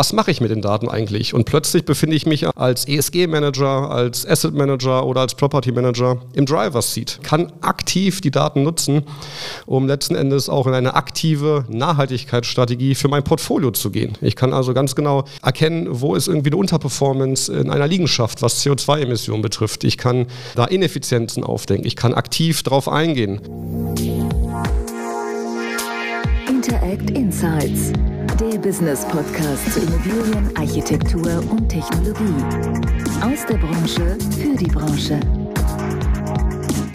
was mache ich mit den Daten eigentlich? Und plötzlich befinde ich mich als ESG-Manager, als Asset-Manager oder als Property-Manager im Driver's Seat, kann aktiv die Daten nutzen, um letzten Endes auch in eine aktive Nachhaltigkeitsstrategie für mein Portfolio zu gehen. Ich kann also ganz genau erkennen, wo ist irgendwie eine Unterperformance in einer Liegenschaft, was CO2-Emissionen betrifft. Ich kann da Ineffizienzen aufdenken. Ich kann aktiv darauf eingehen. Interact Insights, der Business Podcast zu Immobilien, Architektur und Technologie. Aus der Branche für die Branche.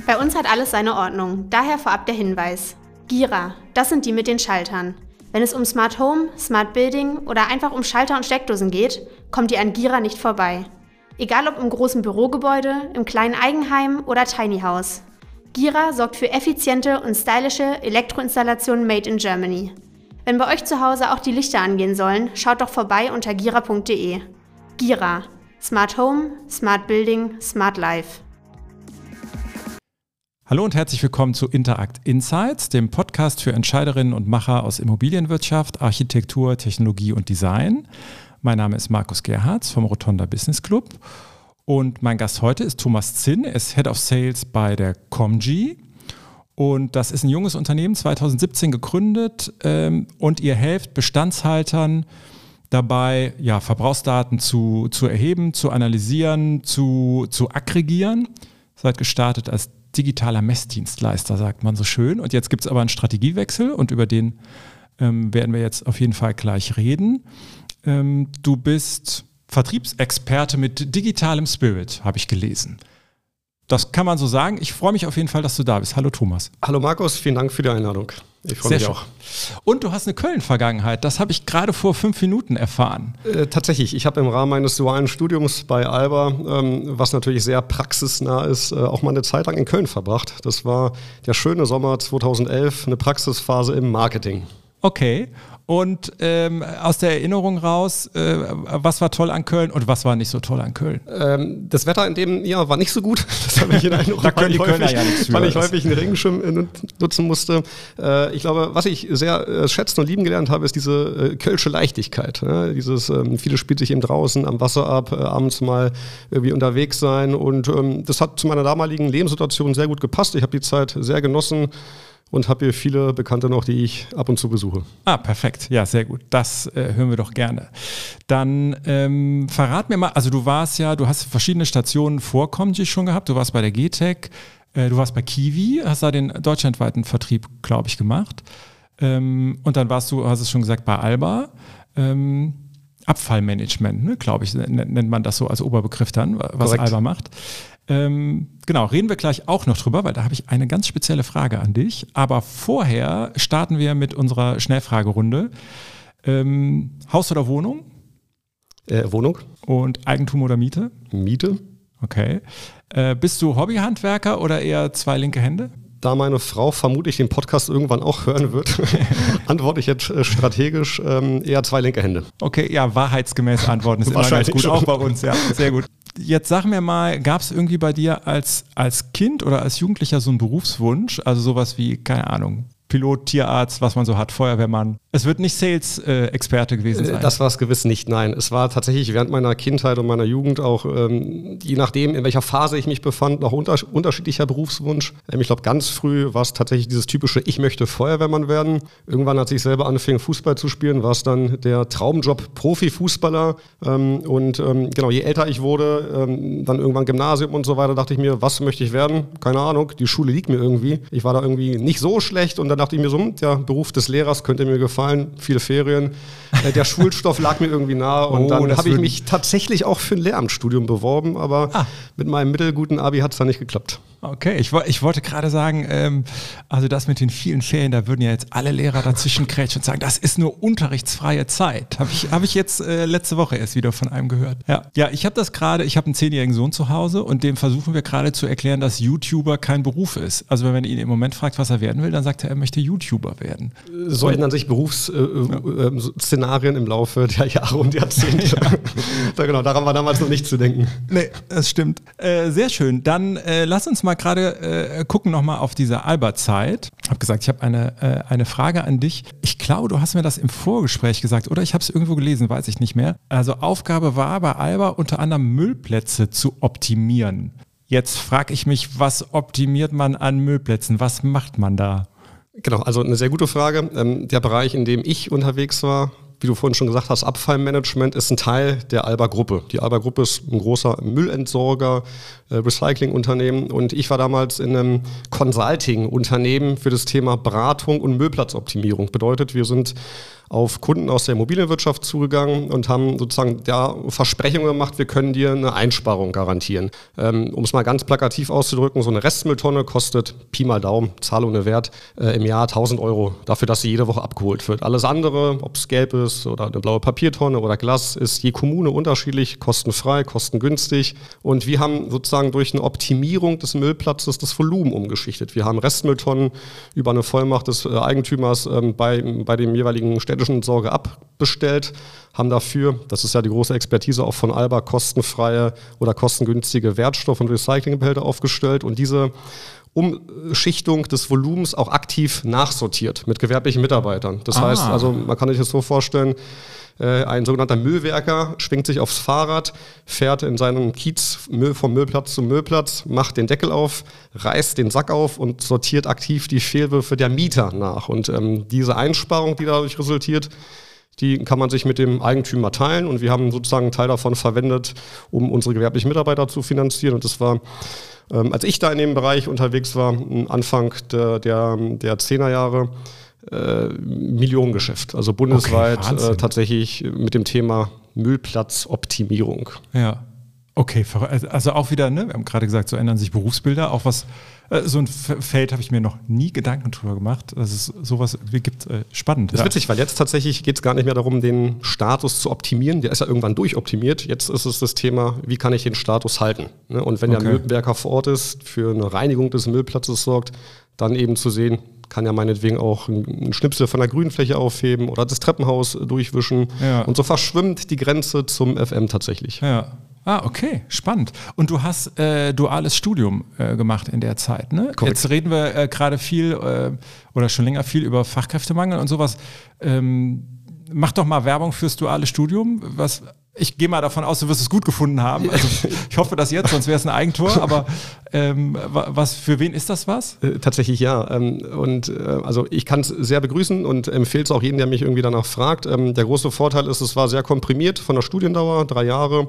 Bei uns hat alles seine Ordnung, daher vorab der Hinweis. Gira, das sind die mit den Schaltern. Wenn es um Smart Home, Smart Building oder einfach um Schalter und Steckdosen geht, kommt ihr an Gira nicht vorbei. Egal ob im großen Bürogebäude, im kleinen Eigenheim oder Tiny House. Gira sorgt für effiziente und stylische Elektroinstallationen made in Germany. Wenn bei euch zu Hause auch die Lichter angehen sollen, schaut doch vorbei unter gira.de. Gira. Smart Home, Smart Building, Smart Life. Hallo und herzlich willkommen zu Interact Insights, dem Podcast für Entscheiderinnen und Macher aus Immobilienwirtschaft, Architektur, Technologie und Design. Mein Name ist Markus Gerhards vom Rotonda Business Club und mein Gast heute ist Thomas Zinn, er ist Head of Sales bei der Comgy. Und das ist ein junges Unternehmen, 2017 gegründet. Ähm, und ihr helft Bestandshaltern dabei, ja, Verbrauchsdaten zu, zu erheben, zu analysieren, zu, zu aggregieren. Seid gestartet als digitaler Messdienstleister, sagt man so schön. Und jetzt gibt es aber einen Strategiewechsel und über den ähm, werden wir jetzt auf jeden Fall gleich reden. Ähm, du bist Vertriebsexperte mit digitalem Spirit, habe ich gelesen. Das kann man so sagen. Ich freue mich auf jeden Fall, dass du da bist. Hallo Thomas. Hallo Markus, vielen Dank für die Einladung. Ich freue mich schön. auch. Und du hast eine Köln-Vergangenheit. Das habe ich gerade vor fünf Minuten erfahren. Äh, tatsächlich. Ich habe im Rahmen meines dualen Studiums bei Alba, ähm, was natürlich sehr praxisnah ist, äh, auch mal eine Zeit lang in Köln verbracht. Das war der schöne Sommer 2011, eine Praxisphase im Marketing. Okay. Und ähm, aus der Erinnerung raus, äh, was war toll an Köln und was war nicht so toll an Köln? Ähm, das Wetter in dem Jahr war nicht so gut. Das habe ich in Erinnerung, da können die Kölner ja nichts weil ich häufig einen Regenschirm äh, nutzen musste. Äh, ich glaube, was ich sehr äh, schätzen und lieben gelernt habe, ist diese äh, kölsche Leichtigkeit. Ne? Dieses, ähm, viele spielt sich eben draußen am Wasser ab, äh, abends mal irgendwie unterwegs sein. Und ähm, das hat zu meiner damaligen Lebenssituation sehr gut gepasst. Ich habe die Zeit sehr genossen und habe hier viele Bekannte noch, die ich ab und zu besuche. Ah, perfekt. Ja, sehr gut. Das äh, hören wir doch gerne. Dann ähm, verrat mir mal, also du warst ja, du hast verschiedene Stationen vor Comgy schon gehabt. Du warst bei der GTEC, äh, du warst bei Kiwi, hast da den deutschlandweiten Vertrieb, glaube ich, gemacht. Ähm, und dann warst du, hast es schon gesagt, bei Alba. Ähm, Abfallmanagement, ne, glaube ich, nennt man das so als Oberbegriff dann, was Korrekt. Alba macht. Ähm, genau, reden wir gleich auch noch drüber, weil da habe ich eine ganz spezielle Frage an dich. Aber vorher starten wir mit unserer Schnellfragerunde. Ähm, Haus oder Wohnung? Äh, Wohnung. Und Eigentum oder Miete? Miete. Okay. Äh, bist du Hobbyhandwerker oder eher zwei linke Hände? Da meine Frau vermutlich den Podcast irgendwann auch hören wird, antworte ich jetzt äh, strategisch ähm, eher zwei linke Hände. Okay, ja, wahrheitsgemäß antworten ist immer ganz gut, schon. auch bei uns, ja, sehr gut. Jetzt sag mir mal, gab es irgendwie bei dir als, als Kind oder als Jugendlicher so einen Berufswunsch? Also sowas wie, keine Ahnung, Pilot, Tierarzt, was man so hat, Feuerwehrmann. Es wird nicht Sales-Experte gewesen sein. Das war es gewiss nicht, nein. Es war tatsächlich während meiner Kindheit und meiner Jugend auch, ähm, je nachdem, in welcher Phase ich mich befand, noch unter unterschiedlicher Berufswunsch. Ähm, ich glaube, ganz früh war es tatsächlich dieses typische, ich möchte Feuerwehrmann werden. Irgendwann, als ich selber anfing, Fußball zu spielen, war es dann der Traumjob Profifußballer. Ähm, und ähm, genau, je älter ich wurde, ähm, dann irgendwann Gymnasium und so weiter, dachte ich mir, was möchte ich werden? Keine Ahnung, die Schule liegt mir irgendwie. Ich war da irgendwie nicht so schlecht und dann dachte ich mir so, hm, der Beruf des Lehrers könnte mir gefallen, viele Ferien. Äh, der Schulstoff lag mir irgendwie nahe und oh, dann habe ich mich tatsächlich auch für ein Lehramtsstudium beworben, aber ah. mit meinem mittelguten Abi hat es dann nicht geklappt. Okay, ich, ich wollte gerade sagen, ähm, also das mit den vielen Ferien, da würden ja jetzt alle Lehrer dazwischen krätschen und sagen, das ist nur unterrichtsfreie Zeit. Habe ich, hab ich jetzt äh, letzte Woche erst wieder von einem gehört. Ja, ja ich habe das gerade, ich habe einen zehnjährigen Sohn zu Hause und dem versuchen wir gerade zu erklären, dass YouTuber kein Beruf ist. Also wenn man ihn im Moment fragt, was er werden will, dann sagt er, er möchte YouTuber werden. So ändern sich Berufsszenarien äh, äh, im Laufe der Jahre und Jahrzehnte. ja. genau, daran war damals noch nicht zu denken. Nee, das stimmt. Äh, sehr schön. Dann äh, lass uns mal mal gerade äh, gucken nochmal auf diese Alba-Zeit. Ich habe gesagt, ich habe eine, äh, eine Frage an dich. Ich glaube, du hast mir das im Vorgespräch gesagt oder ich habe es irgendwo gelesen, weiß ich nicht mehr. Also Aufgabe war bei Alba unter anderem Müllplätze zu optimieren. Jetzt frage ich mich, was optimiert man an Müllplätzen? Was macht man da? Genau, also eine sehr gute Frage. Ähm, der Bereich, in dem ich unterwegs war, wie du vorhin schon gesagt hast, Abfallmanagement ist ein Teil der Alba-Gruppe. Die Alba-Gruppe ist ein großer Müllentsorger, äh, Recyclingunternehmen und ich war damals in einem Consulting-Unternehmen für das Thema Beratung und Müllplatzoptimierung. Bedeutet, wir sind auf Kunden aus der Immobilienwirtschaft zugegangen und haben sozusagen ja, Versprechungen gemacht, wir können dir eine Einsparung garantieren. Ähm, um es mal ganz plakativ auszudrücken, so eine Restmülltonne kostet Pi mal Daumen, Zahl ohne Wert, äh, im Jahr 1000 Euro dafür, dass sie jede Woche abgeholt wird. Alles andere, ob es gelb ist oder eine blaue Papiertonne oder Glas, ist je Kommune unterschiedlich, kostenfrei, kostengünstig. Und wir haben sozusagen durch eine Optimierung des Müllplatzes das Volumen umgeschichtet. Wir haben Restmülltonnen über eine Vollmacht des äh, Eigentümers ähm, bei, bei dem jeweiligen Städten städtischen Sorge abbestellt, haben dafür, das ist ja die große Expertise auch von Alba, kostenfreie oder kostengünstige Wertstoff- und Recyclingbehälter aufgestellt. Und diese Umschichtung des Volumens auch aktiv nachsortiert mit gewerblichen Mitarbeitern. Das ah. heißt, also man kann sich das so vorstellen, äh, ein sogenannter Müllwerker schwingt sich aufs Fahrrad, fährt in seinem Kiez Müll vom Müllplatz zum Müllplatz, macht den Deckel auf, reißt den Sack auf und sortiert aktiv die Fehlwürfe der Mieter nach. Und ähm, diese Einsparung, die dadurch resultiert, die kann man sich mit dem Eigentümer teilen und wir haben sozusagen einen Teil davon verwendet, um unsere gewerblichen Mitarbeiter zu finanzieren. Und das war, ähm, als ich da in dem Bereich unterwegs war, Anfang der, der, der 10er Jahre, äh, Millionengeschäft. Also bundesweit okay, äh, tatsächlich mit dem Thema Müllplatzoptimierung. Ja. Okay, also, also auch wieder, ne, wir haben gerade gesagt, so ändern sich Berufsbilder. Auch was, äh, so ein Feld habe ich mir noch nie Gedanken drüber gemacht, dass es sowas gibt. Äh, spannend. Das ist ja. witzig, weil jetzt tatsächlich geht es gar nicht mehr darum, den Status zu optimieren. Der ist ja irgendwann durchoptimiert. Jetzt ist es das Thema, wie kann ich den Status halten? Ne? Und wenn okay. der Müllwerker vor Ort ist, für eine Reinigung des Müllplatzes sorgt, dann eben zu sehen, kann ja meinetwegen auch einen Schnipsel von der Grünfläche aufheben oder das Treppenhaus durchwischen. Ja. Und so verschwimmt die Grenze zum FM tatsächlich. Ja. Ah, okay, spannend. Und du hast äh, duales Studium äh, gemacht in der Zeit, ne? Korrekt. Jetzt reden wir äh, gerade viel äh, oder schon länger viel über Fachkräftemangel und sowas. Ähm, mach doch mal Werbung fürs duale Studium. Was, ich gehe mal davon aus, du wirst es gut gefunden haben. Also ich hoffe das jetzt, sonst wäre es ein Eigentor. Aber ähm, was für wen ist das was? Äh, tatsächlich ja. Ähm, und äh, also ich kann es sehr begrüßen und empfehle es auch jedem, der mich irgendwie danach fragt. Ähm, der große Vorteil ist, es war sehr komprimiert von der Studiendauer, drei Jahre.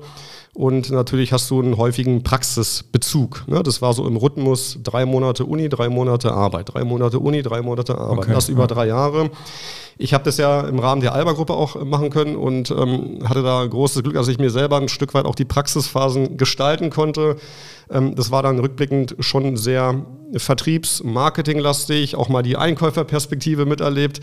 Und natürlich hast du einen häufigen Praxisbezug. Ne? Das war so im Rhythmus drei Monate Uni, drei Monate Arbeit, drei Monate Uni, drei Monate Arbeit. Okay, das über drei Jahre. Ich habe das ja im Rahmen der Alba-Gruppe auch machen können und ähm, hatte da großes Glück, dass ich mir selber ein Stück weit auch die Praxisphasen gestalten konnte. Ähm, das war dann rückblickend schon sehr vertriebs-, marketinglastig, auch mal die Einkäuferperspektive miterlebt.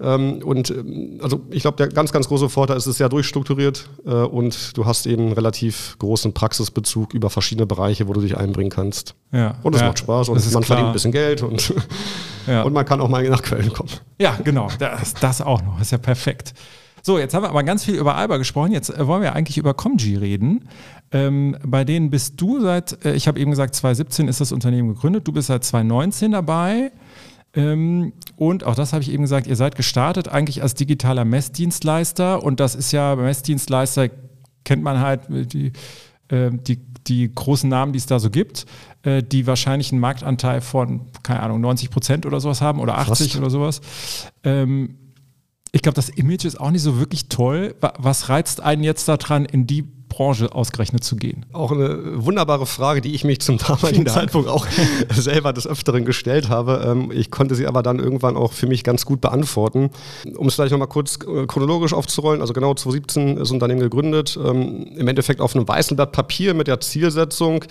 Ähm, und ähm, also ich glaube, der ganz, ganz große Vorteil ist, es ist sehr durchstrukturiert äh, und du hast eben relativ großen Praxisbezug über verschiedene Bereiche, wo du dich einbringen kannst. Ja. Und es ja, macht Spaß und man klar. verdient ein bisschen Geld und, ja. und man kann auch mal nach Köln kommen. Ja, genau. Das, das auch noch. Das ist ja perfekt. So, jetzt haben wir aber ganz viel über Alba gesprochen. Jetzt äh, wollen wir eigentlich über Comgy reden. Ähm, bei denen bist du seit, äh, ich habe eben gesagt, 2017 ist das Unternehmen gegründet. Du bist seit 2019 dabei. Ähm, und auch das habe ich eben gesagt, ihr seid gestartet eigentlich als digitaler Messdienstleister und das ist ja, Messdienstleister kennt man halt äh, die, äh, die, die großen Namen, die es da so gibt, äh, die wahrscheinlich einen Marktanteil von, keine Ahnung, 90 Prozent oder sowas haben oder 80 Fast. oder sowas. Ähm, ich glaube, das Image ist auch nicht so wirklich toll. Was reizt einen jetzt daran, in die Branche ausgerechnet zu gehen? Auch eine wunderbare Frage, die ich mich zum damaligen Zeitpunkt auch selber des Öfteren gestellt habe. Ähm, ich konnte sie aber dann irgendwann auch für mich ganz gut beantworten. Um es vielleicht nochmal kurz äh, chronologisch aufzurollen, also genau 2017 ist das Unternehmen gegründet, ähm, im Endeffekt auf einem weißen Blatt Papier mit der Zielsetzung,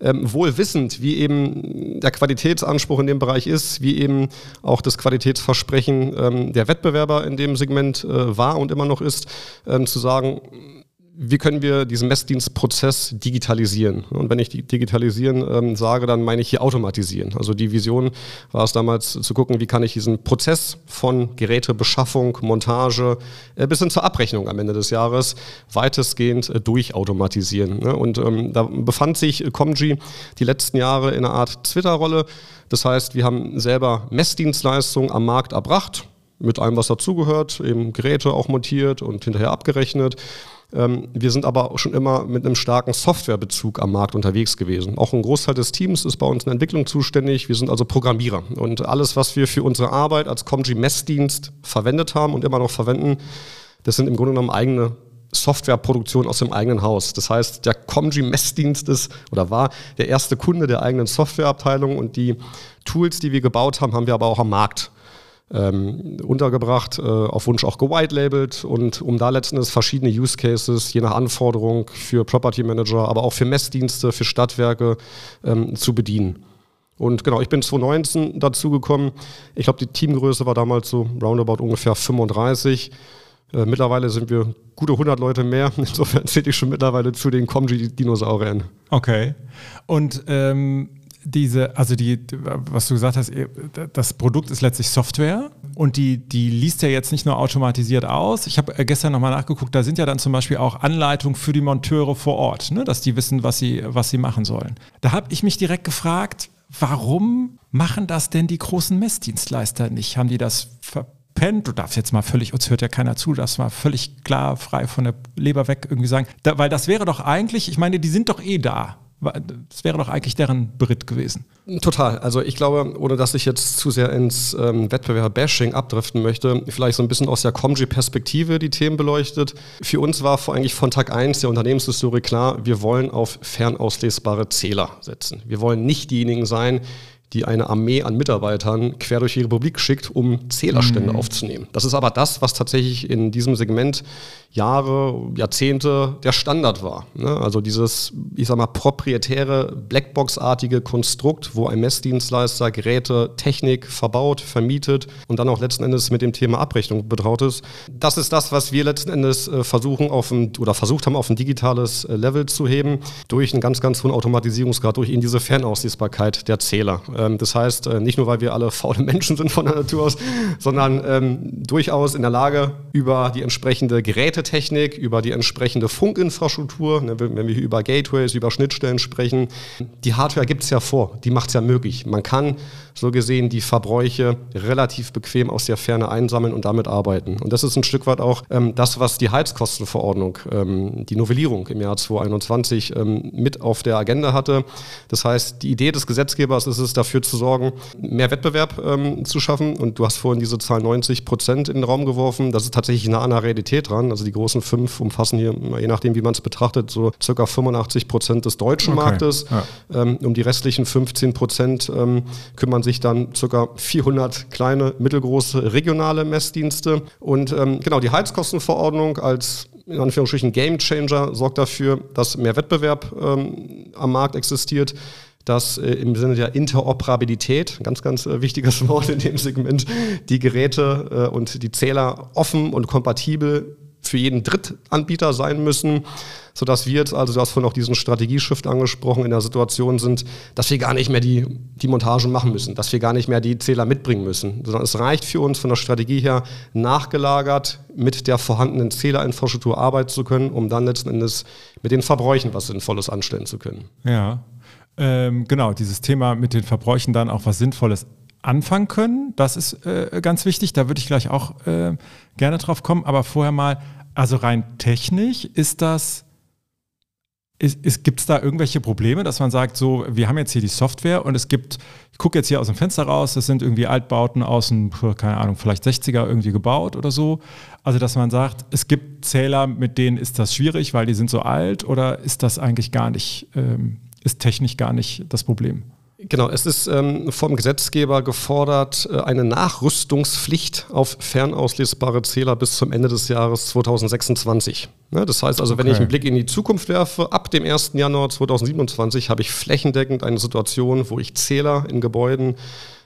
ähm, wohl wissend, wie eben der Qualitätsanspruch in dem Bereich ist, wie eben auch das Qualitätsversprechen der Wettbewerber in dem Segment äh, war und immer noch ist, zu sagen, wie können wir diesen Messdienstprozess digitalisieren? Und wenn ich digitalisieren ähm, sage, dann meine ich hier automatisieren. Also die Vision war es damals zu gucken, wie kann ich diesen Prozess von Gerätebeschaffung, Montage äh, bis hin zur Abrechnung am Ende des Jahres weitestgehend äh, durchautomatisieren. Ne? Und ähm, da befand sich Comgy die letzten Jahre in einer Art Twitter-Rolle. Das heißt, wir haben selber Messdienstleistungen am Markt erbracht, mit allem, was dazugehört, eben Geräte auch montiert und hinterher abgerechnet. Ähm, wir sind aber schon immer mit einem starken Softwarebezug am Markt unterwegs gewesen. Auch ein Großteil des Teams ist bei uns in der Entwicklung zuständig. Wir sind also Programmierer. Und alles, was wir für unsere Arbeit als Comgy Messdienst verwendet haben und immer noch verwenden, das sind im Grunde genommen eigene Softwareproduktion aus dem eigenen Haus. Das heißt, der Comgy Messdienst ist oder war der erste Kunde der eigenen Softwareabteilung und die Tools, die wir gebaut haben, haben wir aber auch am Markt ähm, untergebracht, äh, auf Wunsch auch gewitelabelt und um da letzten Endes verschiedene Use Cases, je nach Anforderung für Property Manager, aber auch für Messdienste, für Stadtwerke ähm, zu bedienen. Und genau, ich bin 2019 dazu gekommen. Ich glaube, die Teamgröße war damals so roundabout ungefähr 35. Äh, mittlerweile sind wir gute 100 Leute mehr. Insofern zähle ich schon mittlerweile zu den Comgy-Dinosauriern. Okay. Und ähm, diese, also die, was du gesagt hast, das Produkt ist letztlich Software und die, die liest ja jetzt nicht nur automatisiert aus. Ich habe äh, gestern nochmal nachgeguckt, da sind ja dann zum Beispiel auch Anleitungen für die Monteure vor Ort, ne, dass die wissen, was sie, was sie machen sollen. Da habe ich mich direkt gefragt, warum machen das denn die großen Messdienstleister nicht? Haben die das verpennt? Du darfst jetzt mal völlig, uns hört ja keiner zu, das mal völlig klar, frei von der Leber weg irgendwie sagen. Da, weil das wäre doch eigentlich, ich meine, die sind doch eh da. Das wäre doch eigentlich deren Beritt gewesen. Total. Also ich glaube, ohne dass ich jetzt zu sehr ins ähm, Wettbewerber-Bashing abdriften möchte, vielleicht so ein bisschen aus der Comgy-Perspektive die Themen beleuchtet. Für uns war vor eigentlich von Tag 1 der Unternehmenshistorie klar, wir wollen auf fernauslesbare Zähler setzen. Wir wollen nicht diejenigen sein, die eine Armee an Mitarbeitern quer durch die Republik schickt, um Zählerstände mhm. aufzunehmen. Das ist aber das, was tatsächlich in diesem Segment Jahre, Jahrzehnte der Standard war. Ne? Also dieses, ich sag mal, proprietäre, Blackbox-artige Konstrukt, wo ein Messdienstleister Geräte, Technik verbaut, vermietet und dann auch letzten Endes mit dem Thema Abrechnung betraut ist. Das ist das, was wir letzten Endes äh, versuchen auf ein, oder versucht haben, auf ein digitales äh, Level zu heben, durch einen ganz, ganz hohen Automatisierungsgrad, durch eben diese Fernauslesbarkeit der Zähler. Ähm, das heißt, äh, nicht nur, weil wir alle faule Menschen sind von der Natur aus, sondern ähm, durchaus in der Lage, über die entsprechende Geräte Technik, über die entsprechende Funkinfrastruktur, ne, wenn wir über Gateways, über Schnittstellen sprechen. Die Hardware gibt es ja vor, die macht es ja möglich. Man kann so gesehen die Verbräuche relativ bequem aus der Ferne einsammeln und damit arbeiten. Und das ist ein Stück weit auch ähm, das, was die Heizkostenverordnung, ähm, die Novellierung im Jahr 2021 ähm, mit auf der Agenda hatte. Das heißt, die Idee des Gesetzgebers ist es, dafür zu sorgen, mehr Wettbewerb ähm, zu schaffen. Und du hast vorhin diese Zahl 90 Prozent in den Raum geworfen. Das ist tatsächlich nah an der Realität dran. Also die großen fünf umfassen hier, je nachdem, wie man es betrachtet, so circa 85 Prozent des deutschen okay. Marktes. Ja. Ähm, um die restlichen 15 Prozent ähm, kümmern sich dann ca. 400 kleine, mittelgroße regionale Messdienste. Und ähm, genau, die Heizkostenverordnung als in Anführungsstrichen Game Changer sorgt dafür, dass mehr Wettbewerb ähm, am Markt existiert dass äh, im Sinne der Interoperabilität, ganz, ganz äh, wichtiges Wort in dem Segment, die Geräte äh, und die Zähler offen und kompatibel für jeden Drittanbieter sein müssen, sodass wir jetzt, also du hast vorhin auch diesen Strategieshift angesprochen, in der Situation sind, dass wir gar nicht mehr die, die Montagen machen müssen, dass wir gar nicht mehr die Zähler mitbringen müssen, sondern es reicht für uns von der Strategie her nachgelagert mit der vorhandenen Zählerinfrastruktur arbeiten zu können, um dann letzten Endes mit den Verbräuchen was Sinnvolles anstellen zu können. Ja, ähm, genau, dieses Thema mit den Verbräuchen dann auch was Sinnvolles anfangen können. Das ist äh, ganz wichtig. Da würde ich gleich auch äh, gerne drauf kommen. Aber vorher mal, also rein technisch ist das, gibt es da irgendwelche Probleme, dass man sagt, so, wir haben jetzt hier die Software und es gibt, ich gucke jetzt hier aus dem Fenster raus, das sind irgendwie Altbauten aus dem, keine Ahnung, vielleicht 60er irgendwie gebaut oder so. Also, dass man sagt, es gibt Zähler, mit denen ist das schwierig, weil die sind so alt oder ist das eigentlich gar nicht, ähm, ist technisch gar nicht das Problem? Genau, es ist ähm, vom Gesetzgeber gefordert, äh, eine Nachrüstungspflicht auf fernauslesbare Zähler bis zum Ende des Jahres 2026. Ne, das heißt also, okay. wenn ich einen Blick in die Zukunft werfe, ab dem 1. Januar 2027 habe ich flächendeckend eine Situation, wo ich Zähler in Gebäuden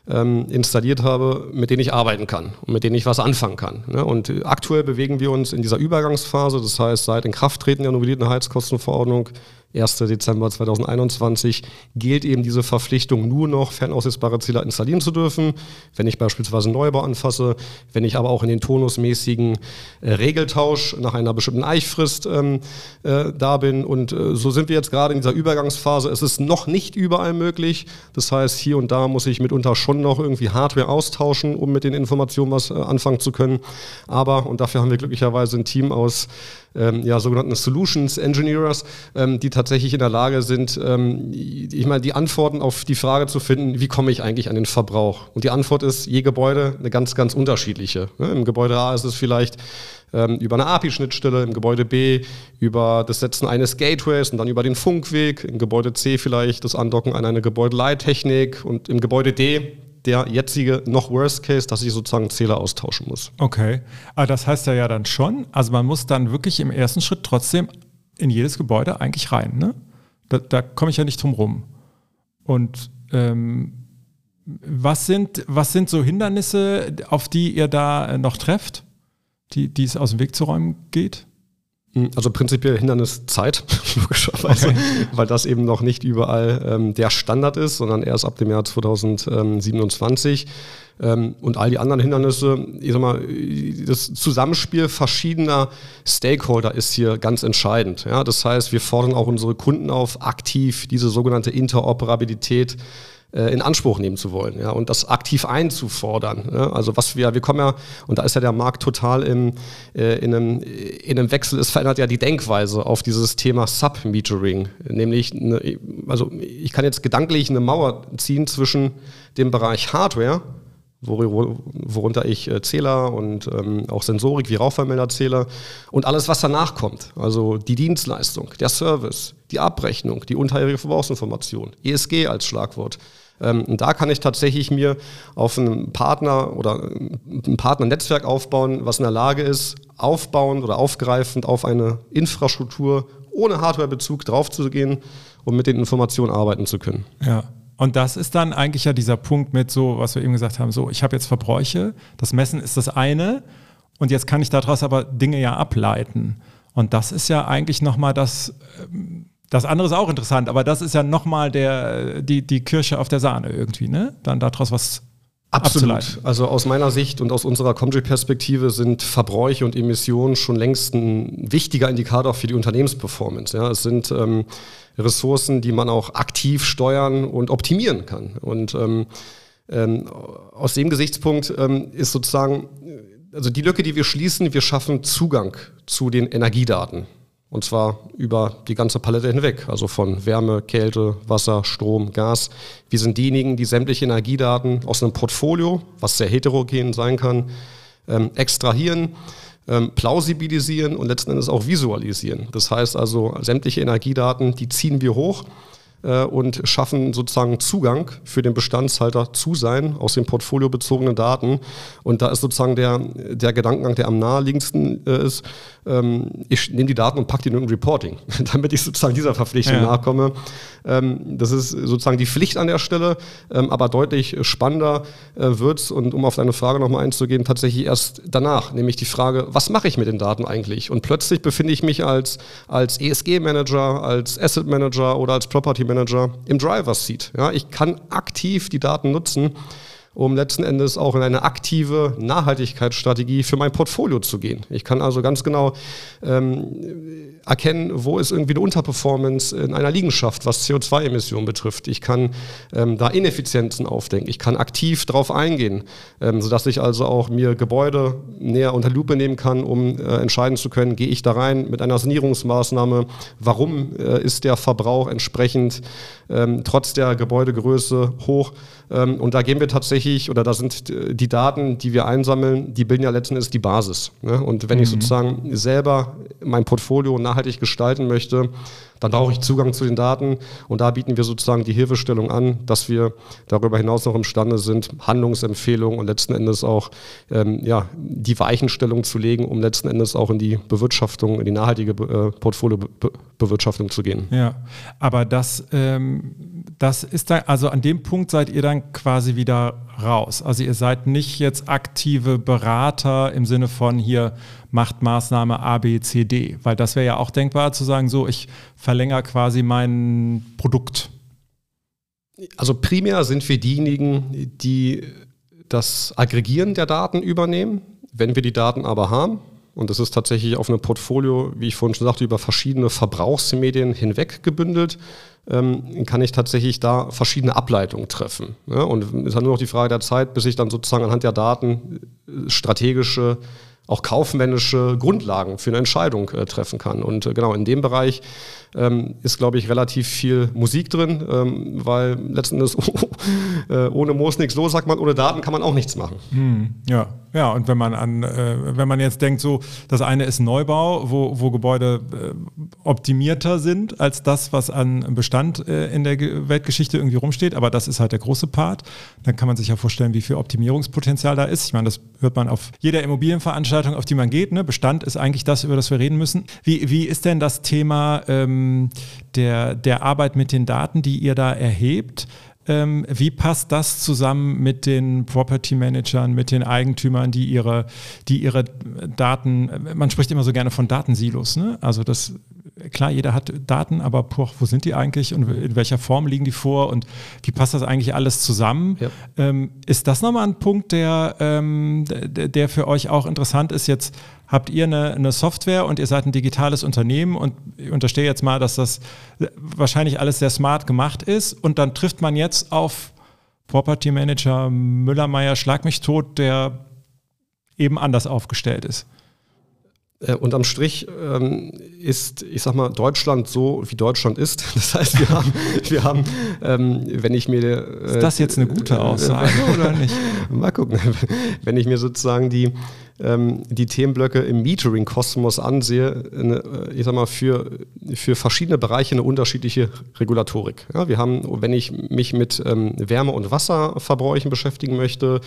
ähm, installiert habe, mit denen ich arbeiten kann und mit denen ich was anfangen kann. Ne? Und aktuell bewegen wir uns in dieser Übergangsphase, das heißt seit Inkrafttreten der novellierten Heizkostenverordnung 1. Dezember 2021 gilt eben diese Verpflichtung nur noch fernaussichtbare Zähler installieren zu dürfen, wenn ich beispielsweise Neubau anfasse, wenn ich aber auch in den tonusmäßigen äh, Regeltausch nach einer bestimmten Eichfrist ähm, äh, da bin. Und äh, so sind wir jetzt gerade in dieser Übergangsphase. Es ist noch nicht überall möglich. Das heißt, hier und da muss ich mitunter schon noch irgendwie Hardware austauschen, um mit den Informationen was äh, anfangen zu können. Aber, und dafür haben wir glücklicherweise ein Team aus ähm, ja, sogenannten Solutions Engineers, ähm, die tatsächlich in der Lage sind, ähm, ich meine, die Antworten auf die Frage zu finden, wie komme ich eigentlich an den Verbrauch? Und die Antwort ist je Gebäude eine ganz, ganz unterschiedliche. Ne? Im Gebäude A ist es vielleicht ähm, über eine API-Schnittstelle, im Gebäude B über das Setzen eines Gateways und dann über den Funkweg, im Gebäude C vielleicht das Andocken an eine Gebäudeleitechnik und im Gebäude D der jetzige noch Worst Case, dass ich sozusagen Zähler austauschen muss. Okay, aber das heißt ja ja dann schon, also man muss dann wirklich im ersten Schritt trotzdem in jedes Gebäude eigentlich rein, ne? Da, da komme ich ja nicht drum rum. Und ähm, was, sind, was sind so Hindernisse, auf die ihr da noch trefft, die, die es aus dem Weg zu räumen geht? Also prinzipiell Hindernis Zeit, logischerweise, okay. weil das eben noch nicht überall ähm, der Standard ist, sondern erst ab dem Jahr 2027. Ähm, und all die anderen Hindernisse, ich sag mal, das Zusammenspiel verschiedener Stakeholder ist hier ganz entscheidend. Ja? Das heißt, wir fordern auch unsere Kunden auf, aktiv diese sogenannte Interoperabilität in Anspruch nehmen zu wollen ja, und das aktiv einzufordern. Ja. Also was wir, wir kommen ja, und da ist ja der Markt total im, äh, in, einem, in einem Wechsel, es verändert ja die Denkweise auf dieses Thema Submetering, nämlich, eine, also ich kann jetzt gedanklich eine Mauer ziehen zwischen dem Bereich Hardware, worunter ich äh, Zähler und ähm, auch Sensorik wie Rauchvermelder zähle und alles, was danach kommt. Also die Dienstleistung, der Service, die Abrechnung, die unterjährige Verbrauchsinformation, ESG als Schlagwort. Ähm, und da kann ich tatsächlich mir auf einen Partner oder ein Partnernetzwerk aufbauen, was in der Lage ist, aufbauend oder aufgreifend auf eine Infrastruktur ohne Hardwarebezug draufzugehen und mit den Informationen arbeiten zu können. Ja. Und das ist dann eigentlich ja dieser Punkt mit so, was wir eben gesagt haben, so, ich habe jetzt Verbräuche, das Messen ist das eine und jetzt kann ich daraus aber Dinge ja ableiten. Und das ist ja eigentlich nochmal das, ähm, das andere ist auch interessant, aber das ist ja nochmal die, die Kirsche auf der Sahne irgendwie, ne? Dann daraus was Absolut. Also aus meiner Sicht und aus unserer Comgy-Perspektive sind Verbräuche und Emissionen schon längst ein wichtiger Indikator für die Unternehmensperformance. Ja, es sind ähm, Ressourcen, die man auch aktiv steuern und optimieren kann. Und ähm, ähm, aus dem Gesichtspunkt ähm, ist sozusagen, also die Lücke, die wir schließen, wir schaffen Zugang zu den Energiedaten. Und zwar über die ganze Palette hinweg, also von Wärme, Kälte, Wasser, Strom, Gas. Wir sind diejenigen, die sämtliche Energiedaten aus einem Portfolio, was sehr heterogen sein kann, ähm, extrahieren, ähm, plausibilisieren und letzten Endes auch visualisieren. Das heißt also, sämtliche Energiedaten, die ziehen wir hoch äh, und schaffen sozusagen Zugang für den Bestandshalter zu sein aus den portfoliobezogenen Daten. Und da ist sozusagen der, der Gedankengang, der am naheliegendsten äh, ist, ähm, ich nehme die Daten und packe die in ein Reporting, damit ich sozusagen dieser Verpflichtung ja. nachkomme. Ähm, das ist sozusagen die Pflicht an der Stelle, ähm, aber deutlich spannender äh, wird es, und um auf deine Frage nochmal einzugehen, tatsächlich erst danach, nämlich die Frage, was mache ich mit den Daten eigentlich? Und plötzlich befinde ich mich als, als ESG-Manager, als Asset-Manager oder als Property-Manager im Driver's Seat. Ja, ich kann aktiv die Daten nutzen um letzten Endes auch in eine aktive Nachhaltigkeitsstrategie für mein Portfolio zu gehen. Ich kann also ganz genau ähm, erkennen, wo ist irgendwie eine Unterperformance in einer Liegenschaft, was CO2-Emissionen betrifft. Ich kann ähm, da Ineffizienzen aufdenken. Ich kann aktiv darauf eingehen, ähm, sodass ich also auch mir Gebäude näher unter Lupe nehmen kann, um äh, entscheiden zu können, gehe ich da rein mit einer Sanierungsmaßnahme, warum äh, ist der Verbrauch entsprechend ähm, trotz der Gebäudegröße hoch. Ähm, und da gehen wir tatsächlich, oder da sind die Daten, die wir einsammeln, die bilden ja letzten Endes die Basis. Ne? Und wenn mhm. ich sozusagen selber mein Portfolio nachhaltig gestalten möchte, dann brauche ich Zugang zu den Daten und da bieten wir sozusagen die Hilfestellung an, dass wir darüber hinaus noch imstande sind, Handlungsempfehlungen und letzten Endes auch ähm, ja, die Weichenstellung zu legen, um letzten Endes auch in die Bewirtschaftung, in die nachhaltige äh, Portfoliobewirtschaftung zu gehen. Ja, aber das, ähm, das ist dann, also an dem Punkt seid ihr dann quasi wieder raus. Also ihr seid nicht jetzt aktive Berater im Sinne von hier macht Maßnahme A, B, C, D, weil das wäre ja auch denkbar zu sagen, so ich verlängere quasi mein Produkt. Also primär sind wir diejenigen, die das Aggregieren der Daten übernehmen. Wenn wir die Daten aber haben, und das ist tatsächlich auf einem Portfolio, wie ich vorhin schon sagte, über verschiedene Verbrauchsmedien hinweg gebündelt, ähm, kann ich tatsächlich da verschiedene Ableitungen treffen. Ja, und es ist dann nur noch die Frage der Zeit, bis ich dann sozusagen anhand der Daten äh, strategische auch kaufmännische Grundlagen für eine Entscheidung äh, treffen kann. Und äh, genau in dem Bereich ähm, ist, glaube ich, relativ viel Musik drin, ähm, weil letzten Endes äh, ohne Moos nichts los, sagt man, ohne Daten kann man auch nichts machen. Hm, ja, ja, und wenn man an, äh, wenn man jetzt denkt, so, das eine ist Neubau, wo, wo Gebäude äh, optimierter sind als das, was an Bestand äh, in der Weltgeschichte irgendwie rumsteht, aber das ist halt der große Part, dann kann man sich ja vorstellen, wie viel Optimierungspotenzial da ist. Ich meine, das hört man auf jeder Immobilienveranstaltung, auf die man geht. Ne? Bestand ist eigentlich das, über das wir reden müssen. Wie, wie ist denn das Thema ähm, der, der Arbeit mit den Daten, die ihr da erhebt. Ähm, wie passt das zusammen mit den Property Managern, mit den Eigentümern, die ihre, die ihre Daten, man spricht immer so gerne von Datensilos, ne? Also das, klar, jeder hat Daten, aber poch, wo sind die eigentlich und in welcher Form liegen die vor und wie passt das eigentlich alles zusammen? Ja. Ähm, ist das nochmal ein Punkt, der, ähm, der, für euch auch interessant ist, jetzt habt ihr eine, eine, Software und ihr seid ein digitales Unternehmen und ich unterstehe jetzt mal, dass das wahrscheinlich alles sehr smart gemacht ist und dann trifft man jetzt auf Property Manager Müller-Meyer Schlag mich tot, der eben anders aufgestellt ist. Äh, unterm Strich ähm, ist, ich sag mal, Deutschland so, wie Deutschland ist. Das heißt, wir haben, wir haben ähm, wenn ich mir. Äh, ist das jetzt eine gute äh, Aussage äh, oder nicht? Mal gucken. Wenn ich mir sozusagen die, ähm, die Themenblöcke im Metering-Kosmos ansehe, eine, äh, ich sag mal, für, für verschiedene Bereiche eine unterschiedliche Regulatorik. Ja, wir haben, wenn ich mich mit ähm, Wärme- und Wasserverbräuchen beschäftigen möchte,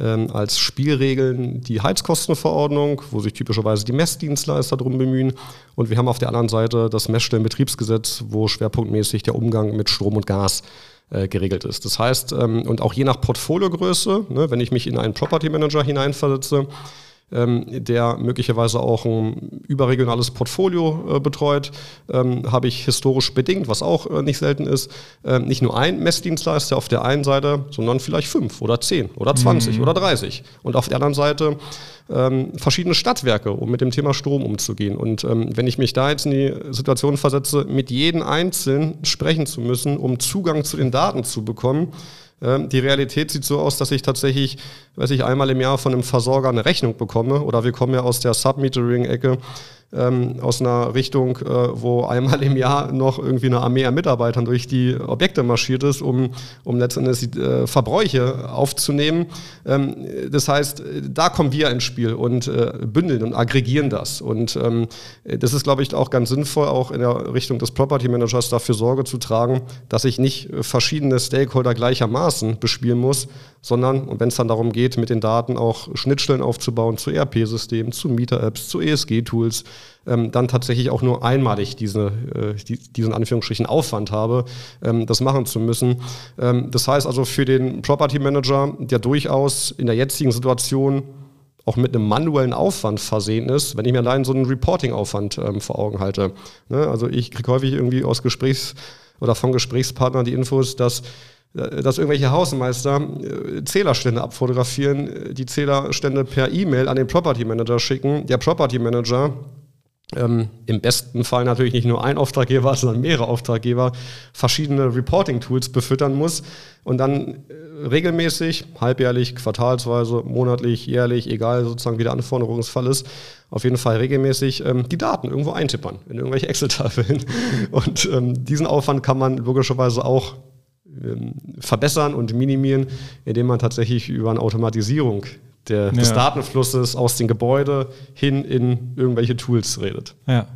ähm, als Spielregeln die Heizkostenverordnung, wo sich typischerweise die Messdienstleister darum bemühen. Und wir haben auf der anderen Seite das Messstellenbetriebsgesetz, wo schwerpunktmäßig der Umgang mit Strom und Gas äh, geregelt ist. Das heißt, ähm, und auch je nach Portfoliogröße, ne, wenn ich mich in einen Property Manager hineinversetze, der möglicherweise auch ein überregionales Portfolio äh, betreut, ähm, habe ich historisch bedingt, was auch äh, nicht selten ist, äh, nicht nur ein Messdienstleister auf der einen Seite, sondern vielleicht fünf oder zehn oder zwanzig mhm. oder dreißig. Und auf der anderen Seite ähm, verschiedene Stadtwerke, um mit dem Thema Strom umzugehen. Und ähm, wenn ich mich da jetzt in die Situation versetze, mit jedem Einzelnen sprechen zu müssen, um Zugang zu den Daten zu bekommen, ähm, die Realität sieht so aus, dass ich tatsächlich, weiß ich, einmal im Jahr von einem Versorger eine Rechnung bekomme. Oder wir kommen ja aus der Submetering-Ecke ähm, aus einer Richtung, äh, wo einmal im Jahr noch irgendwie eine Armee an Mitarbeitern durch die Objekte marschiert ist, um, um letztendlich die äh, Verbräuche aufzunehmen. Ähm, das heißt, da kommen wir ins Spiel und äh, bündeln und aggregieren das. Und ähm, das ist, glaube ich, auch ganz sinnvoll, auch in der Richtung des Property Managers dafür Sorge zu tragen, dass ich nicht verschiedene Stakeholder gleichermaßen bespielen muss, sondern, und wenn es dann darum geht, mit den Daten auch Schnittstellen aufzubauen zu ERP-Systemen, zu Mieter-Apps, zu ESG-Tools, ähm, dann tatsächlich auch nur einmalig diese, äh, die, diesen Anführungsstrichen Aufwand habe, ähm, das machen zu müssen. Ähm, das heißt also für den Property Manager, der durchaus in der jetzigen Situation auch mit einem manuellen Aufwand versehen ist, wenn ich mir allein so einen Reporting-Aufwand ähm, vor Augen halte. Ne? Also ich kriege häufig irgendwie aus Gesprächs- oder von Gesprächspartnern die Infos, dass dass irgendwelche Hausmeister äh, Zählerstände abfotografieren, äh, die Zählerstände per E-Mail an den Property Manager schicken. Der Property Manager ähm, im besten Fall natürlich nicht nur ein Auftraggeber, sondern mehrere Auftraggeber verschiedene Reporting-Tools befüttern muss und dann äh, regelmäßig, halbjährlich, quartalsweise, monatlich, jährlich, egal sozusagen wie der Anforderungsfall ist, auf jeden Fall regelmäßig ähm, die Daten irgendwo eintippern in irgendwelche Excel-Tafeln. Und ähm, diesen Aufwand kann man logischerweise auch verbessern und minimieren, indem man tatsächlich über eine Automatisierung der, des Datenflusses aus dem Gebäude hin in irgendwelche Tools redet. Ja.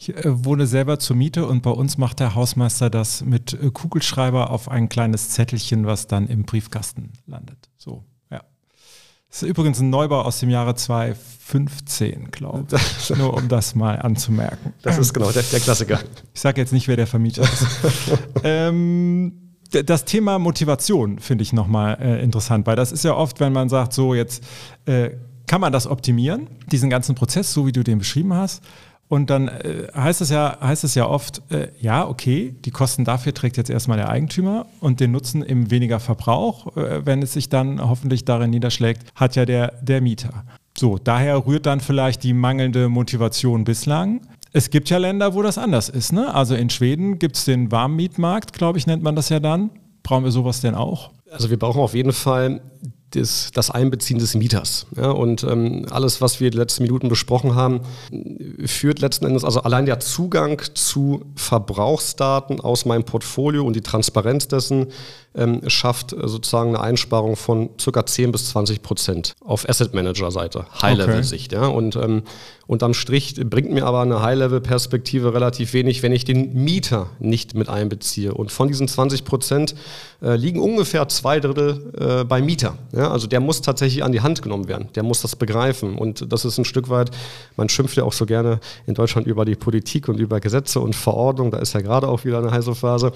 Ich äh, wohne selber zur Miete und bei uns macht der Hausmeister das mit äh, Kugelschreiber auf ein kleines Zettelchen, was dann im Briefkasten landet. So, ja. Das ist übrigens ein Neubau aus dem Jahre 2015, glaube ich. Nur um das mal anzumerken. Das ist genau der, der Klassiker. Ich sage jetzt nicht, wer der Vermieter ist. ähm, das Thema Motivation finde ich nochmal äh, interessant, weil das ist ja oft, wenn man sagt, so jetzt äh, kann man das optimieren, diesen ganzen Prozess, so wie du den beschrieben hast. Und dann äh, heißt es ja, heißt es ja oft, äh, ja, okay, die Kosten dafür trägt jetzt erstmal der Eigentümer und den Nutzen im weniger Verbrauch, äh, wenn es sich dann hoffentlich darin niederschlägt, hat ja der, der Mieter. So, daher rührt dann vielleicht die mangelnde Motivation bislang. Es gibt ja Länder, wo das anders ist. Ne? Also in Schweden gibt es den Warmmietmarkt, glaube ich, nennt man das ja dann. Brauchen wir sowas denn auch? Also wir brauchen auf jeden Fall des, das Einbeziehen des Mieters. Ja, und ähm, alles, was wir die letzten Minuten besprochen haben, führt letzten Endes, also allein der Zugang zu Verbrauchsdaten aus meinem Portfolio und die Transparenz dessen ähm, schafft äh, sozusagen eine Einsparung von ca. 10 bis 20 Prozent auf Asset Manager Seite, High-Level-Sicht. Okay. Ja, und ähm, unterm Strich bringt mir aber eine High-Level-Perspektive relativ wenig, wenn ich den Mieter nicht mit einbeziehe. Und von diesen 20 Prozent äh, liegen ungefähr zwei Drittel äh, beim Mieter. Ja, also der muss tatsächlich an die Hand genommen werden. Der muss das begreifen. Und das ist ein Stück weit, man schimpft ja auch so gerne in Deutschland über die Politik und über Gesetze und Verordnungen. Da ist ja gerade auch wieder eine heiße Phase.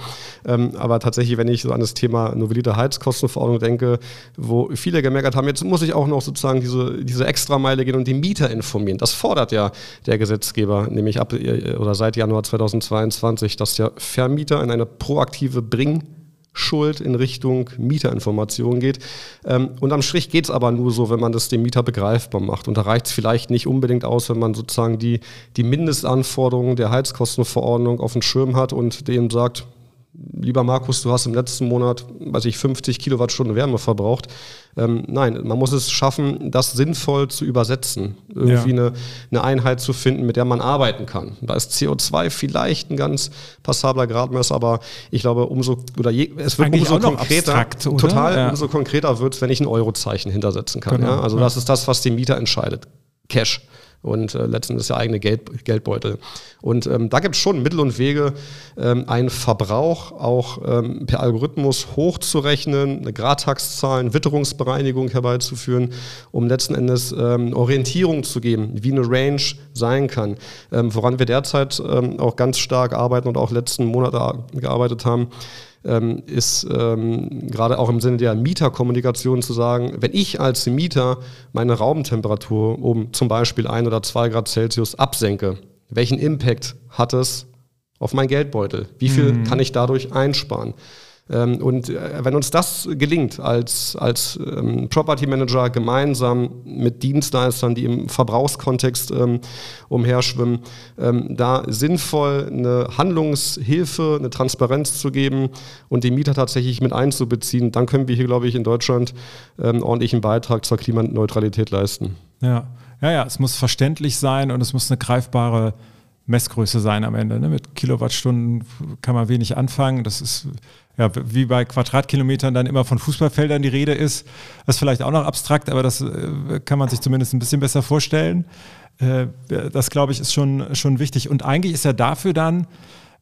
Ähm, aber tatsächlich, wenn ich so an das Thema novellierte Heizkostenverordnung denke, wo viele gemerkt haben, jetzt muss ich auch noch sozusagen diese, diese Extrameile gehen und die Mieter informieren. Das fordert ja der Gesetzgeber, nämlich ab äh, oder seit Januar 2022, dass der Vermieter in eine proaktive Bring- Schuld in Richtung Mieterinformation geht. Ähm, unterm Strich geht es aber nur so, wenn man das dem Mieter begreifbar macht. Und da reicht es vielleicht nicht unbedingt aus, wenn man sozusagen die, die Mindestanforderungen der Heizkostenverordnung auf dem Schirm hat und dem sagt, lieber Markus, du hast im letzten Monat, weiß ich, 50 Kilowattstunden Wärme verbraucht. Ähm, nein, man muss es schaffen, das sinnvoll zu übersetzen. Irgendwie ja. eine, eine Einheit zu finden, mit der man arbeiten kann. Da ist CO2 vielleicht ein ganz passabler Gradmesser, aber ich glaube, umso, oder je, es wird Eigentlich umso konkreter, abstrakt, total, ja. umso konkreter wird es, wenn ich ein Eurozeichen hintersetzen kann. Genau. Ja? Also das ist das, was den Mieter entscheidet. Cash und äh, letztendlich der eigene Geld, Geldbeutel. Und ähm, da gibt es schon Mittel und Wege, ähm, einen Verbrauch auch ähm, per Algorithmus hochzurechnen, eine Gradtaxzahlen, Witterungsbereinigung herbeizuführen, um letzten Endes ähm, Orientierung zu geben, wie eine Range sein kann. Ähm, woran wir derzeit ähm, auch ganz stark arbeiten und auch letzten Monate gearbeitet haben, ähm, ist ähm, gerade auch im Sinne der Mieterkommunikation zu sagen, wenn ich als Mieter meine Raumtemperatur um zum Beispiel ein oder zwei Grad Celsius absenke, welchen Impact hat es auf mein Geldbeutel? Wie viel mhm. kann ich dadurch einsparen? Ähm, und äh, wenn uns das gelingt, als, als ähm, Property Manager gemeinsam mit Dienstleistern, die im Verbrauchskontext ähm, umherschwimmen, ähm, da sinnvoll eine Handlungshilfe, eine Transparenz zu geben und die Mieter tatsächlich mit einzubeziehen, dann können wir hier, glaube ich, in Deutschland ähm, ordentlichen Beitrag zur Klimaneutralität leisten. Ja. ja, ja, es muss verständlich sein und es muss eine greifbare Messgröße sein am Ende. Ne? Mit Kilowattstunden kann man wenig anfangen. Das ist ja, wie bei Quadratkilometern dann immer von Fußballfeldern die Rede ist. Das ist vielleicht auch noch abstrakt, aber das äh, kann man sich zumindest ein bisschen besser vorstellen. Äh, das, glaube ich, ist schon, schon wichtig. Und eigentlich ist ja dafür dann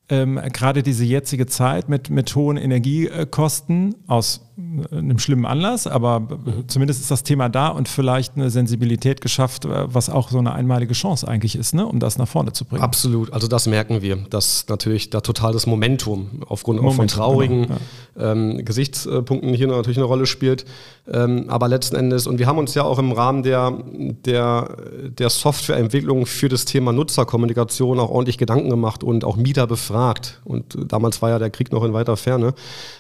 ähm, gerade diese jetzige Zeit mit, mit hohen Energiekosten aus einem schlimmen Anlass, aber zumindest ist das Thema da und vielleicht eine Sensibilität geschafft, äh, was auch so eine einmalige Chance eigentlich ist, ne, um das nach vorne zu bringen. Absolut, also das merken wir, dass natürlich da total das Momentum aufgrund Momentum, von traurigen genau, ja. ähm, Gesichtspunkten hier natürlich eine Rolle spielt. Ähm, aber letzten Endes, und wir haben uns ja auch im Rahmen der, der, der Softwareentwicklung für das Thema Nutzerkommunikation auch ordentlich Gedanken gemacht und auch Mieter befragt. Und damals war ja der Krieg noch in weiter Ferne.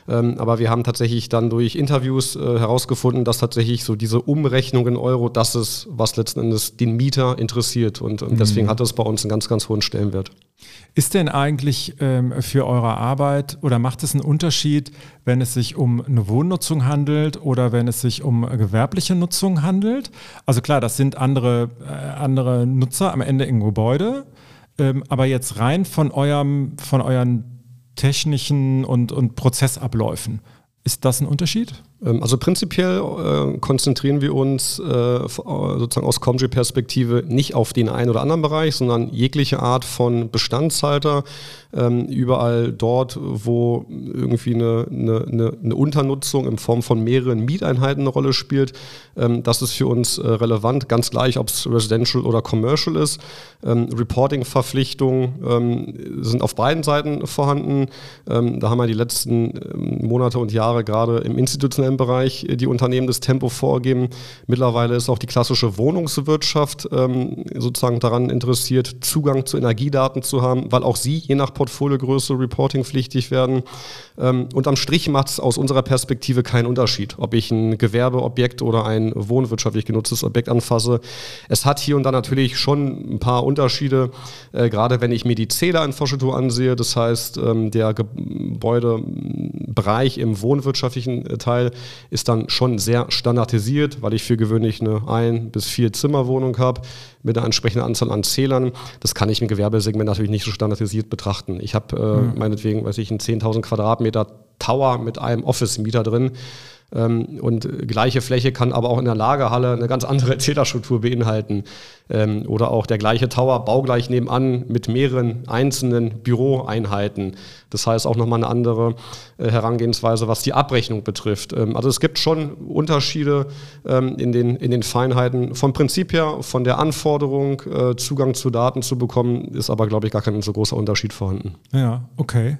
Ähm, aber wir haben tatsächlich dann durch Interviews äh, herausgefunden, dass tatsächlich so diese Umrechnung in Euro das ist, was letzten Endes den Mieter interessiert. Und ähm, deswegen mhm. hat das bei uns einen ganz, ganz hohen Stellenwert. Ist denn eigentlich ähm, für eure Arbeit oder macht es einen Unterschied, wenn es sich um eine Wohnnutzung handelt oder wenn es sich um gewerbliche Nutzung handelt? Also klar, das sind andere, äh, andere Nutzer am Ende im Gebäude, ähm, aber jetzt rein von eurem, von euren technischen und, und Prozessabläufen. Ist das ein Unterschied? Ähm, also prinzipiell äh, konzentrieren wir uns äh, sozusagen aus Comgy-Perspektive nicht auf den einen oder anderen Bereich, sondern jegliche Art von Bestandshalter, ähm, überall dort, wo irgendwie eine, eine, eine, Unternutzung in Form von mehreren Mieteinheiten eine Rolle spielt. Ähm, das ist für uns äh, relevant, ganz gleich, ob es residential oder commercial ist. Ähm, Reporting-Verpflichtungen ähm, sind auf beiden Seiten vorhanden. Ähm, da haben wir die letzten Monate und Jahre gerade im institutionellen Bereich die Unternehmen das Tempo vorgeben. Mittlerweile ist auch die klassische Wohnungswirtschaft sozusagen daran interessiert, Zugang zu Energiedaten zu haben, weil auch sie je nach Portfoliogröße reportingpflichtig werden. Ähm, und am Strich macht es aus unserer Perspektive keinen Unterschied, ob ich ein Gewerbeobjekt oder ein wohnwirtschaftlich genutztes Objekt anfasse. Es hat hier und da natürlich schon ein paar Unterschiede, äh, gerade wenn ich mir die Zählerinfrastruktur ansehe. Das heißt, ähm, der Gebäudebereich im wohnwirtschaftlichen äh, Teil ist dann schon sehr standardisiert, weil ich für gewöhnlich eine ein bis vier Zimmerwohnung habe mit einer entsprechenden Anzahl an Zählern. Das kann ich im Gewerbesegment natürlich nicht so standardisiert betrachten. Ich habe äh, mhm. meinetwegen, weiß ich, einen 10.000 Quadratmeter Tower mit einem Office-Mieter drin. Ähm, und gleiche Fläche kann aber auch in der Lagerhalle eine ganz andere Zählerstruktur beinhalten. Ähm, oder auch der gleiche Tower baugleich nebenan mit mehreren einzelnen Büroeinheiten. Das heißt auch nochmal eine andere äh, Herangehensweise, was die Abrechnung betrifft. Ähm, also es gibt schon Unterschiede in, den, in den Feinheiten. Vom Prinzip her, von der Anforderung, äh, Zugang zu Daten zu bekommen, ist aber, glaube ich, gar kein so großer Unterschied vorhanden. Ja, okay.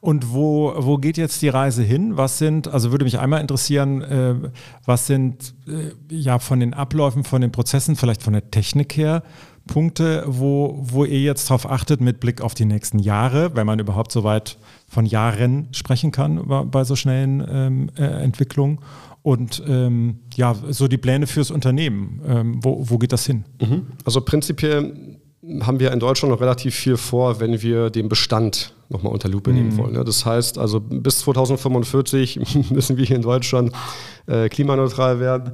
Und wo, wo geht jetzt die Reise hin? Was sind, also würde mich einmal interessieren, äh, was sind äh, ja von den Abläufen, von den Prozessen, vielleicht von der Technik her, Punkte, wo, wo ihr jetzt darauf achtet mit Blick auf die nächsten Jahre, wenn man überhaupt so weit von Jahren sprechen kann bei so schnellen ähm, äh, Entwicklungen? Und ähm, ja, so die Pläne fürs Unternehmen, ähm, wo, wo geht das hin? Mhm. Also prinzipiell haben wir in Deutschland noch relativ viel vor, wenn wir den Bestand nochmal unter Lupe mhm. nehmen wollen. Das heißt also, bis 2045 müssen wir hier in Deutschland äh, klimaneutral werden.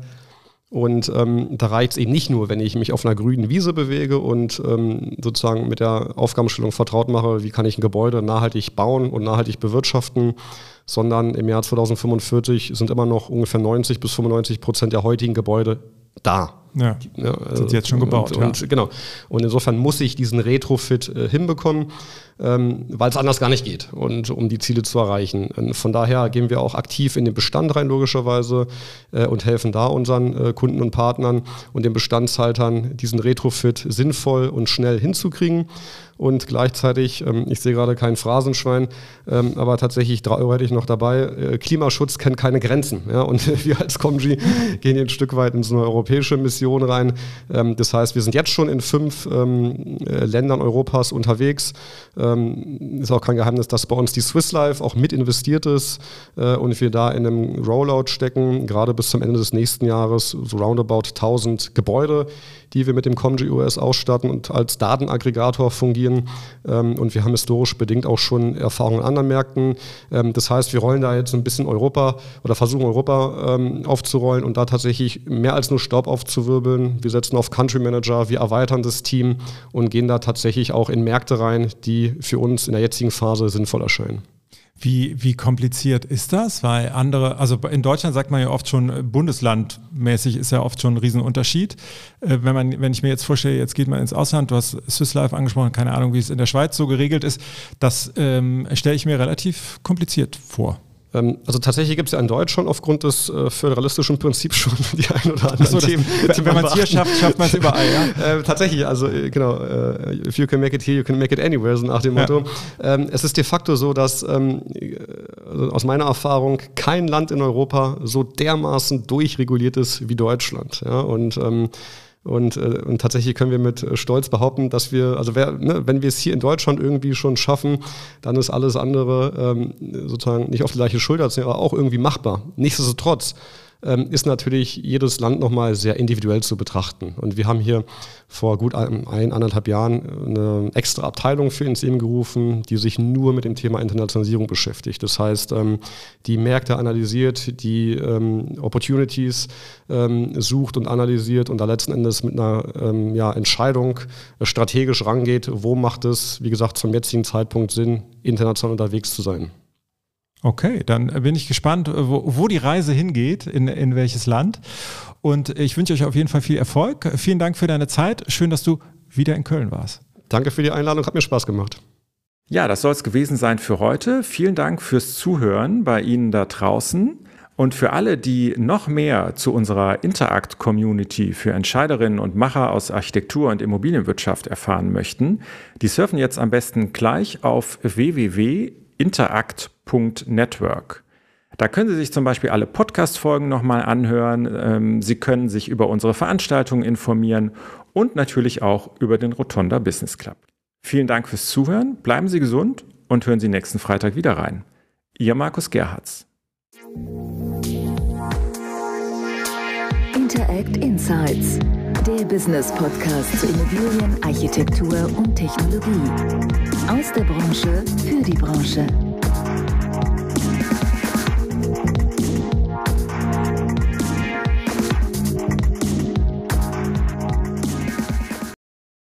Und ähm, da reicht es eben nicht nur, wenn ich mich auf einer grünen Wiese bewege und ähm, sozusagen mit der Aufgabenstellung vertraut mache, wie kann ich ein Gebäude nachhaltig bauen und nachhaltig bewirtschaften, sondern im Jahr 2045 sind immer noch ungefähr 90 bis 95 Prozent der heutigen Gebäude da. Ja, ja also, sind jetzt schon gebaut. Und, und, Genau. Und insofern muss ich diesen Retrofit äh, hinbekommen, ähm, weil es anders gar nicht geht und um die Ziele zu erreichen. Und von daher gehen wir auch aktiv in den Bestand rein, logischerweise, äh, und helfen da unseren äh, Kunden und Partnern und den Bestandshaltern, diesen Retrofit sinnvoll und schnell hinzukriegen und gleichzeitig, ähm, ich sehe gerade kein Phrasenschwein, ähm, aber tatsächlich drei Euro hätte ich noch dabei, äh, Klimaschutz kennt keine Grenzen. Ja? Und wir als Comgy gehen hier ein Stück weit in so eine europäische Mission rein. Ähm, das heißt, wir sind jetzt schon in fünf ähm, äh, Ländern Europas unterwegs. Ähm, ist auch kein Geheimnis, dass bei uns die Swiss Life auch mit investiert ist äh, und wir da in einem Rollout stecken, gerade bis zum Ende des nächsten Jahres, so roundabout 1000 Gebäude, die wir mit dem Comgy OS ausstatten und als Datenaggregator fungieren. Ähm, und wir haben historisch bedingt auch schon Erfahrungen in anderen Märkten. Ähm, das heißt, wir rollen da jetzt ein bisschen Europa oder versuchen Europa ähm, aufzurollen und da tatsächlich mehr als nur Staub aufzuwirbeln. Wir setzen auf Country Manager, wir erweitern das Team und gehen da tatsächlich auch in Märkte rein, die für uns in der jetzigen Phase sinnvoll erscheinen. Wie, wie kompliziert ist das? Weil andere, also in Deutschland sagt man ja oft schon, äh, bundeslandmäßig ist ja oft schon ein Riesenunterschied. Äh, wenn, man, wenn ich mir jetzt vorstelle, jetzt geht man ins Ausland, du hast Swiss Life angesprochen, keine Ahnung, wie es in der Schweiz so geregelt ist, das ähm, stelle ich mir relativ kompliziert vor. Ähm, also tatsächlich gibt es ja in Deutschland aufgrund des äh, föderalistischen Prinzips schon die ein oder anderen so, Themen. Das, wenn man es hier schafft, schafft man es überall, ja? Äh, tatsächlich, also äh, genau, äh, if you can make it here, you can make it anywhere, so nach dem Motto. Ja. Ähm, es ist de facto so, dass ähm, also aus meiner Erfahrung kein Land in Europa so dermaßen durchreguliert ist wie Deutschland. Ja? Und ähm, und, äh, und tatsächlich können wir mit äh, Stolz behaupten, dass wir, also wer, ne, wenn wir es hier in Deutschland irgendwie schon schaffen, dann ist alles andere ähm, sozusagen nicht auf die gleiche Schulter aber auch irgendwie machbar. Nichtsdestotrotz ist natürlich jedes Land nochmal sehr individuell zu betrachten. Und wir haben hier vor gut ein, eineinhalb Jahren eine extra Abteilung für ins Leben gerufen, die sich nur mit dem Thema Internationalisierung beschäftigt. Das heißt, ähm, die Märkte analysiert, die ähm, Opportunities ähm, sucht und analysiert und da letzten Endes mit einer ähm, ja, Entscheidung äh, strategisch rangeht, wo macht es, wie gesagt, zum jetzigen Zeitpunkt Sinn, international unterwegs zu sein. Okay, dann bin ich gespannt, wo, wo die Reise hingeht, in, in welches Land. Und ich wünsche euch auf jeden Fall viel Erfolg. Vielen Dank für deine Zeit. Schön, dass du wieder in Köln warst. Danke für die Einladung, hat mir Spaß gemacht. Ja, das soll es gewesen sein für heute. Vielen Dank fürs Zuhören bei Ihnen da draußen. Und für alle, die noch mehr zu unserer Interact-Community für Entscheiderinnen und Macher aus Architektur und Immobilienwirtschaft erfahren möchten, die surfen jetzt am besten gleich auf www.interact.network. Da können Sie sich zum Beispiel alle Podcast-Folgen nochmal anhören. Ähm, Sie können sich über unsere Veranstaltungen informieren und natürlich auch über den Rotonda Business Club. Vielen Dank fürs Zuhören, bleiben Sie gesund und hören Sie nächsten Freitag wieder rein. Ihr Markus Gerhards. Interact Insights, der Business Podcast zu Immobilien, Architektur und Technologie. Aus der Branche für die Branche.